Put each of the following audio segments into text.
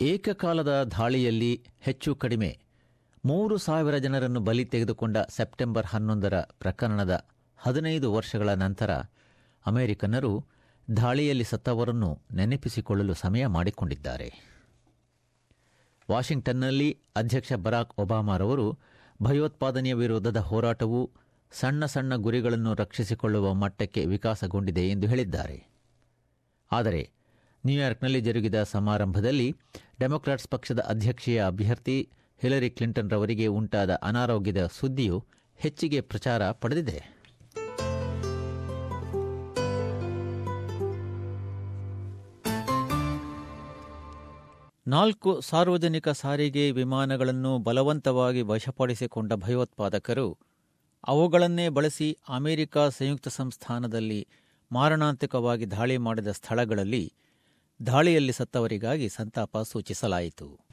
ಏಕಕಾಲದ ದಾಳಿಯಲ್ಲಿ ಹೆಚ್ಚು ಕಡಿಮೆ ಮೂರು ಸಾವಿರ ಜನರನ್ನು ಬಲಿ ತೆಗೆದುಕೊಂಡ ಸೆಪ್ಟೆಂಬರ್ ಹನ್ನೊಂದರ ಪ್ರಕರಣದ ಹದಿನೈದು ವರ್ಷಗಳ ನಂತರ ಅಮೆರಿಕನ್ನರು ದಾಳಿಯಲ್ಲಿ ಸತ್ತವರನ್ನು ನೆನಪಿಸಿಕೊಳ್ಳಲು ಸಮಯ ಮಾಡಿಕೊಂಡಿದ್ದಾರೆ. ವಾಷಿಂಗ್ಟನ್ನಲ್ಲಿ ಅಧ್ಯಕ್ಷ ಬರಾಕ್ ಒಬಾಮಾರವರು ಭಯೋತ್ಪಾದನೆಯ ವಿರೋಧದ ಹೋರಾಟವು ಸಣ್ಣ ಸಣ್ಣ ಗುರಿಗಳನ್ನು ರಕ್ಷಿಸಿಕೊಳ್ಳುವ ಮಟ್ಟಕ್ಕೆ ವಿಕಾಸಗೊಂಡಿದೆ ಎಂದು ಹೇಳಿದ್ದಾರೆ. ಆದರೆ ನ್ಯೂಯಾರ್ಕ್ನಲ್ಲಿ ಜರುಗಿದ ಸಮಾರಂಭದಲ್ಲಿ ಡೆಮೊಕ್ರಾಟ್ಸ್ ಪಕ್ಷದ ಅಧ್ಯಕ್ಷೀಯ ಅಭ್ಯರ್ಥಿ ಹಿಲರಿ ಕ್ಲಿಂಟನ್ ರವರಿಗೆ ಉಂಟಾದ ಅನಾರೋಗ್ಯದ ಸುದ್ದಿಯು ಹೆಚ್ಚಿಗೆ ಪ್ರಚಾರ ಪಡೆದಿದೆ. ನಾಲ್ಕು ಸಾರ್ವಜನಿಕ ಸಾರಿಗೆ ವಿಮಾನಗಳನ್ನು ಬಲವಂತವಾಗಿ ವಶಪಡಿಸಿಕೊಂಡ ಭಯೋತ್ಪಾದಕರು ಅವುಗಳನ್ನೇ ಬಳಸಿ ಅಮೆರಿಕ ಸಂಯುಕ್ತ ಸಂಸ್ಥಾನದಲ್ಲಿ ಮಾರಣಾಂತಿಕವಾಗಿ ದಾಳಿ ಮಾಡಿದ ಸ್ಥಳಗಳಲ್ಲಿ ದಾಳಿಯಲ್ಲಿ ಸತ್ತವರಿಗಾಗಿ ಸಂತಾಪ ಸೂಚಿಸಲಾಯಿತು.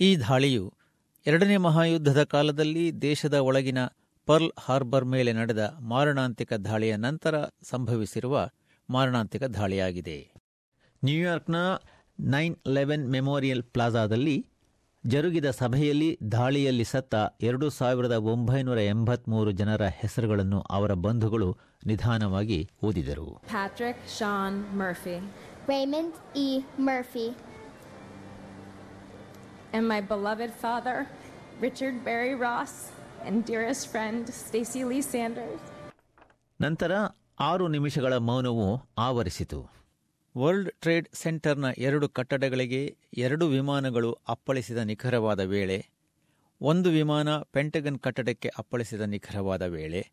ಈ ದಾಳಿಯು ಎರಡನೇ ಮಹಾಯುದ್ಧದ ಕಾಲದಲ್ಲಿ ದೇಶದ ಒಳಗಿನ ಪರ್ಲ್ ಹಾರ್ಬರ್ ಮೇಲೆ ನಡೆದ ಮಾರಣಾಂತಿಕ ದಾಳಿಯ ನಂತರ ಸಂಭವಿಸಿರುವ ಮಾರಣಾಂತಿಕ ದಾಳಿಯಾಗಿದೆ. ನ್ಯೂಯಾರ್ಕ್ನ ನೈನ್ ಲೆವೆನ್ ಮೆಮೋರಿಯಲ್ ಪ್ಲಾಜಾದಲ್ಲಿ ಜರುಗಿದ ಸಭೆಯಲ್ಲಿ ದಾಳಿಯಲ್ಲಿ ಸತ್ತ ಎರಡು ಸಾವಿರದ ಒಂಬೈನೂರ ಎಂಬತ್ಮೂರು ಜನರ ಹೆಸರುಗಳನ್ನು ಅವರ ಬಂಧುಗಳು ನಿಧಾನವಾಗಿ ಓದಿದರು. Patrick Sean Murphy Raymond E Murphy and my beloved father Richard Berry Ross and dearest friend Stacy Lee Sanders ನಂತರ ಆರು ನಿಮಿಷಗಳ ಮೌನವು ಆವರಿಸಿತು. ವರ್ಲ್ಡ್ ಟ್ರೇಡ್ ಸೆಂಟರ್ನ ಎರಡು ಕಟ್ಟಡಗಳಿಗೆ ಎರಡು ವಿಮಾನಗಳು ಅಪ್ಪಳಿಸಿದ ನಿಖರವಾದ ವೇಳೆ, ಒಂದು ವಿಮಾನ ಪೆಂಟಗನ್ ಕಟ್ಟಡಕ್ಕೆ ಅಪ್ಪಳಿಸಿದ ನಿಖರವಾದ ವೇಳೆ,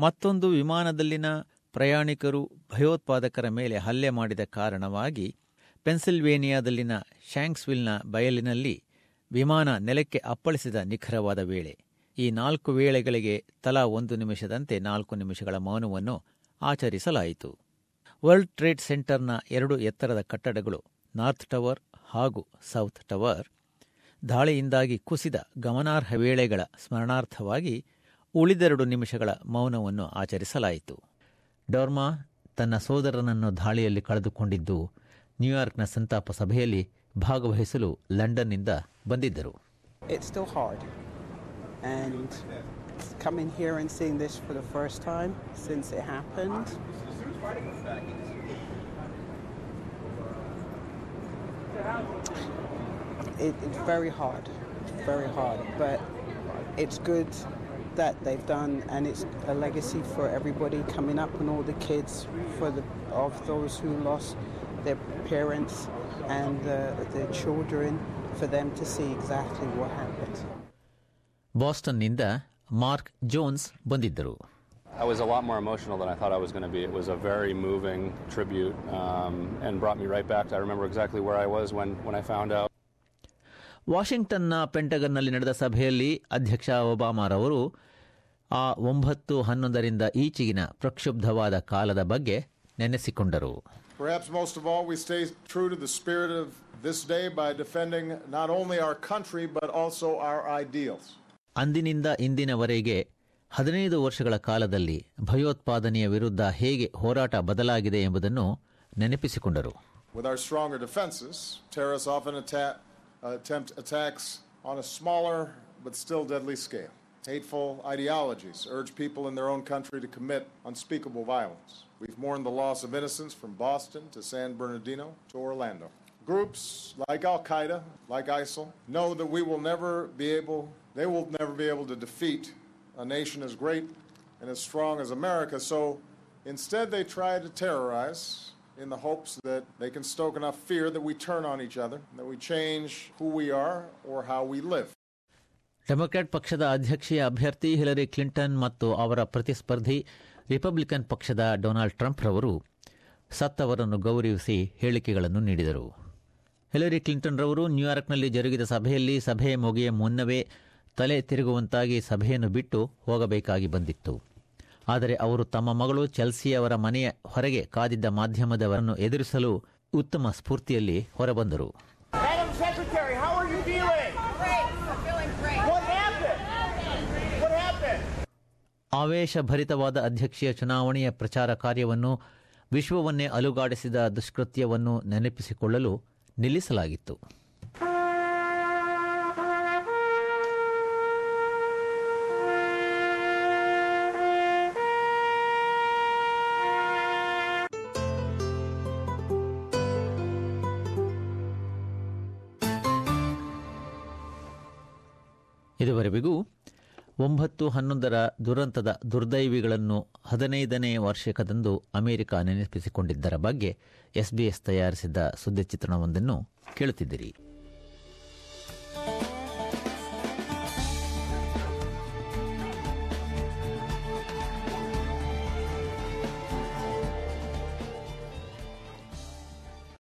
ಮತ್ತೊಂದು ವಿಮಾನದಲ್ಲಿನ ಪ್ರಯಾಣಿಕರು ಭಯೋತ್ಪಾದಕರ ಮೇಲೆ ಹಲ್ಲೆ ಮಾಡಿದ ಕಾರಣವಾಗಿ ಪೆನ್ಸಿಲ್ವೇನಿಯಾದಲ್ಲಿನ ಶ್ಯಾಂಕ್ಸ್ವಿಲ್ನ ಬಯಲಿನಲ್ಲಿ ವಿಮಾನ ನೆಲಕ್ಕೆ ಅಪ್ಪಳಿಸಿದ ನಿಖರವಾದ ವೇಳೆ. ಈ ನಾಲ್ಕು ವೇಳೆಗಳಿಗೆ ತಲಾ ಒಂದು ನಿಮಿಷದಂತೆ ನಾಲ್ಕು ನಿಮಿಷಗಳ ಮೌನವನ್ನು ಆಚರಿಸಲಾಯಿತು. ವರ್ಲ್ಡ್ ಟ್ರೇಡ್ ಸೆಂಟರ್ನ ಎರಡು ಎತ್ತರದ ಕಟ್ಟಡಗಳು ನಾರ್ತ್ ಟವರ್ ಹಾಗೂ ಸೌತ್ ಟವರ್ ದಾಳಿಯಿಂದಾಗಿ ಕುಸಿದ ಗಮನಾರ್ಹ ವೇಳೆಗಳ ಸ್ಮರಣಾರ್ಥವಾಗಿ ಉಳಿದೆರಡು ನಿಮಿಷಗಳ ಮೌನವನ್ನು ಆಚರಿಸಲಾಯಿತು. ಡೋರ್ಮಾ ತನ್ನ ಸೋದರನನ್ನು ದಾಳಿಯಲ್ಲಿ ಕಳೆದುಕೊಂಡಿದ್ದು ನ್ಯೂಯಾರ್ಕ್ನ ಸಂತಾಪ ಸಭೆಯಲ್ಲಿ ಭಾಗವಹಿಸಲು ಲಂಡನ್ನಿಂದ ಬಂದಿದ್ದರು. Coming here and seeing this for the first time since it happened, it, it's very hard. It's very hard. But it's good that they've done, and it's a legacy for everybody coming up and all the kids for the of those who lost their parents and uh, their children for them to see exactly what happened. ಬಾಸ್ಟನ್ನಿಂದ mark Jones ಬಂದಿದ್ದರು I was a lot more emotional than I thought I was going to be. It was a very moving tribute um, and brought me right back. To, I remember exactly where I was when, when I found out. ವಾಷಿಂಗ್ಟನ್ನ ಪೆಂಟಗನ್ನಲ್ಲಿ ನಡೆದ ಸಭೆಯಲ್ಲಿ ಅಧ್ಯಕ್ಷ ಒಬಾಮಾರವರು ಆ ಒಂಬತ್ತು ಹನ್ನೊಂದರಿಂದ ಈಚೆಗಿನ ಪ್ರಕ್ಷುಬ್ಧವಾದ ಕಾಲದ ಬಗ್ಗೆ ನೆನೆಸಿಕೊಂಡರು Perhaps most of all, we stay true to the spirit of this day by defending not only our country but also our ideals. ಅಂದಿನಿಂದ ಇಂದಿನವರೆಗೆ ಹದಿನೈದು ವರ್ಷಗಳ ಕಾಲದಲ್ಲಿ ಭಯೋತ್ಪಾದನೆಯ ವಿರುದ್ಧ ಹೇಗೆ ಹೋರಾಟ ಬದಲಾಗಿದೆ ಎಂಬುದನ್ನು ನೆನಪಿಸಿಕೊಂಡರು uh. Hateful ideologies urge people in their own country to commit unspeakable violence. We've mourned the loss of innocence from Boston to San Bernardino to Orlando. Groups like Al Qaeda, like ISIL, know that we will never be able, they will never be able to defeat a nation as great and as strong as America. So instead, they try to terrorize in the hopes that they can stoke enough fear that we turn on each other, that we change who we are or how we live. Democrat ಪಕ್ಷದ ಅಧ್ಯಕ್ಷೀಯ ಅಭ್ಯರ್ಥಿ Hillary Clinton ಮತ್ತು ಅವರ ಪ್ರತಿಸ್ಪರ್ಧಿ Republican ಪಕ್ಷದ Donald Trump ರವರು ಸತ್ತವರನ್ನು ಗೌರವಿಸಿ ಹೇಳಿಕೆಗಳನ್ನು ನೀಡಿದರು ಹಿಲರಿ ಕ್ಲಿಂಟನ್ ರವರು ನ್ಯೂಯಾರ್ಕ್ನಲ್ಲಿ ಜರುಗಿದ ಸಭೆಯಲ್ಲಿ ಸಭೆ ಮುಗಿಯ ಮುನ್ನವೇ ತಲೆ ತಿರುಗುವಂತಾಗಿ ಸಭೆಯನ್ನು ಬಿಟ್ಟು ಹೋಗಬೇಕಾಗಿ ಬಂದಿತ್ತು ಆದರೆ ಅವರು ತಮ್ಮ ಮಗಳು ಚೆಲ್ಸಿಯವರ ಮನೆಯ ಹೊರಗೆ ಕಾದಿದ್ದ ಮಾಧ್ಯಮದವರನ್ನು ಎದುರಿಸಲು ಉತ್ತಮ ಸ್ಫೂರ್ತಿಯಲ್ಲಿ ಹೊರಬಂದರು Madam Secretary, how are you feeling? Great. I'm feeling great. What happened? What happened? ಆವೇಶಭರಿತವಾದ ಅಧ್ಯಕ್ಷೀಯ ಚುನಾವಣೆಯ ಪ್ರಚಾರ ಕಾರ್ಯವನ್ನು ವಿಶ್ವವನ್ನೇ ಅಲುಗಾಡಿಸಿದ ದುಷ್ಕೃತ್ಯವನ್ನು ನೆನಪಿಸಿಕೊಳ್ಳಲು ನಿಲ್ಲಿಸಲಾಗಿತ್ತು ಇದುವರೆಗೂ ಒಂಬತ್ತು ಹನ್ನೊಂದರ ದುರಂತದ ದುರ್ದೈವಿಗಳನ್ನು ಹದಿನೈದನೇ ವಾರ್ಷಿಕದಂದು ಅಮೆರಿಕ ನೆನಪಿಸಿಕೊಂಡಿದ್ದರ ಬಗ್ಗೆ ಎಸ್ಬಿಎಸ್ ತಯಾರಿಸಿದ ಸುದ್ದಿ ಚಿತ್ರಣವೊಂದನ್ನು ಕೇಳುತ್ತಿದ್ದಿರಿ.